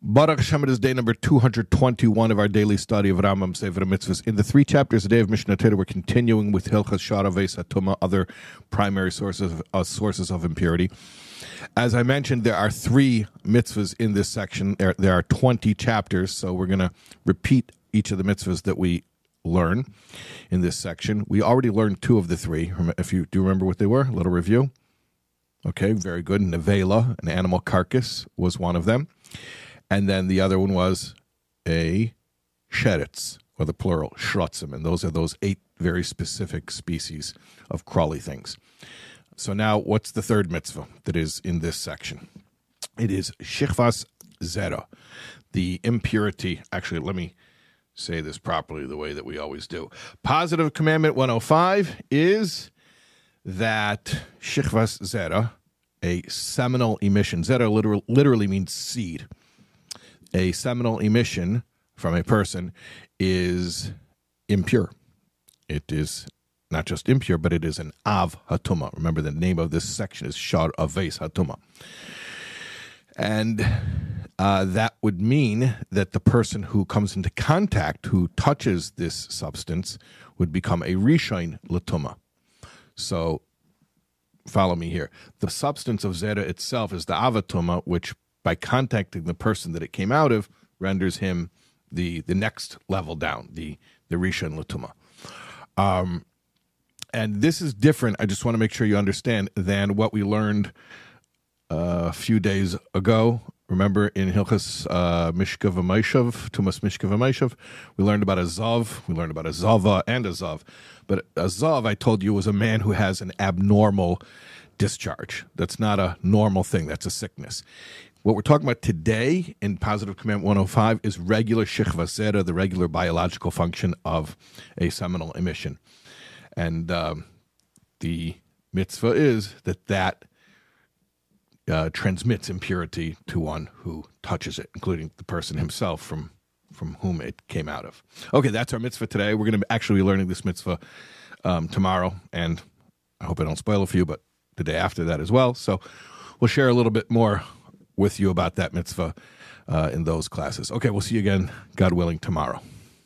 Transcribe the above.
Baruch Hashem, it is day number 221 of our daily study of Rambam Sefer Mitzvahs. In the three chapters a day of Mishneh Torah, we're continuing with Hilchas Shara Atuma, other primary sources of, uh, sources of impurity. As I mentioned, there are three mitzvahs in this section. There, there are 20 chapters, so we're going to repeat each of the mitzvahs that we learn in this section. We already learned two of the three. If you do remember what they were, a little review. Okay, very good. Nevela, an animal carcass, was one of them. And then the other one was a sheretz, or the plural, shrotzim. And those are those eight very specific species of crawly things. So now, what's the third mitzvah that is in this section? It is shichvas zera, the impurity. Actually, let me say this properly the way that we always do. Positive commandment 105 is that shichvas zera, a seminal emission, zera literally means seed. A seminal emission from a person is impure. It is not just impure, but it is an av hatuma. Remember, the name of this section is shar aves hatuma. And uh, that would mean that the person who comes into contact, who touches this substance, would become a rishon latuma. So, follow me here. The substance of zera itself is the avatuma, which by contacting the person that it came out of renders him the the next level down, the the rishon latuma. Um, and this is different. I just want to make sure you understand than what we learned uh, a few days ago Remember in Hilchas uh, Mishka V'Maishav, Tumas Mishka V'Maishav, we learned about a Zav, we learned about a Zava and a Zav. But a Zav, I told you, was a man who has an abnormal discharge. That's not a normal thing, that's a sickness. What we're talking about today in Positive Command 105 is regular Shechva Zera, the regular biological function of a seminal emission. And um, the mitzvah is that that uh, transmits impurity to one who touches it, including the person himself from from whom it came out of. Okay, that's our mitzvah today. We're going to actually be learning this mitzvah um, tomorrow, and I hope I don't spoil for you, but the day after that as well. So we'll share a little bit more with you about that mitzvah uh, in those classes. Okay, we'll see you again, God willing, tomorrow.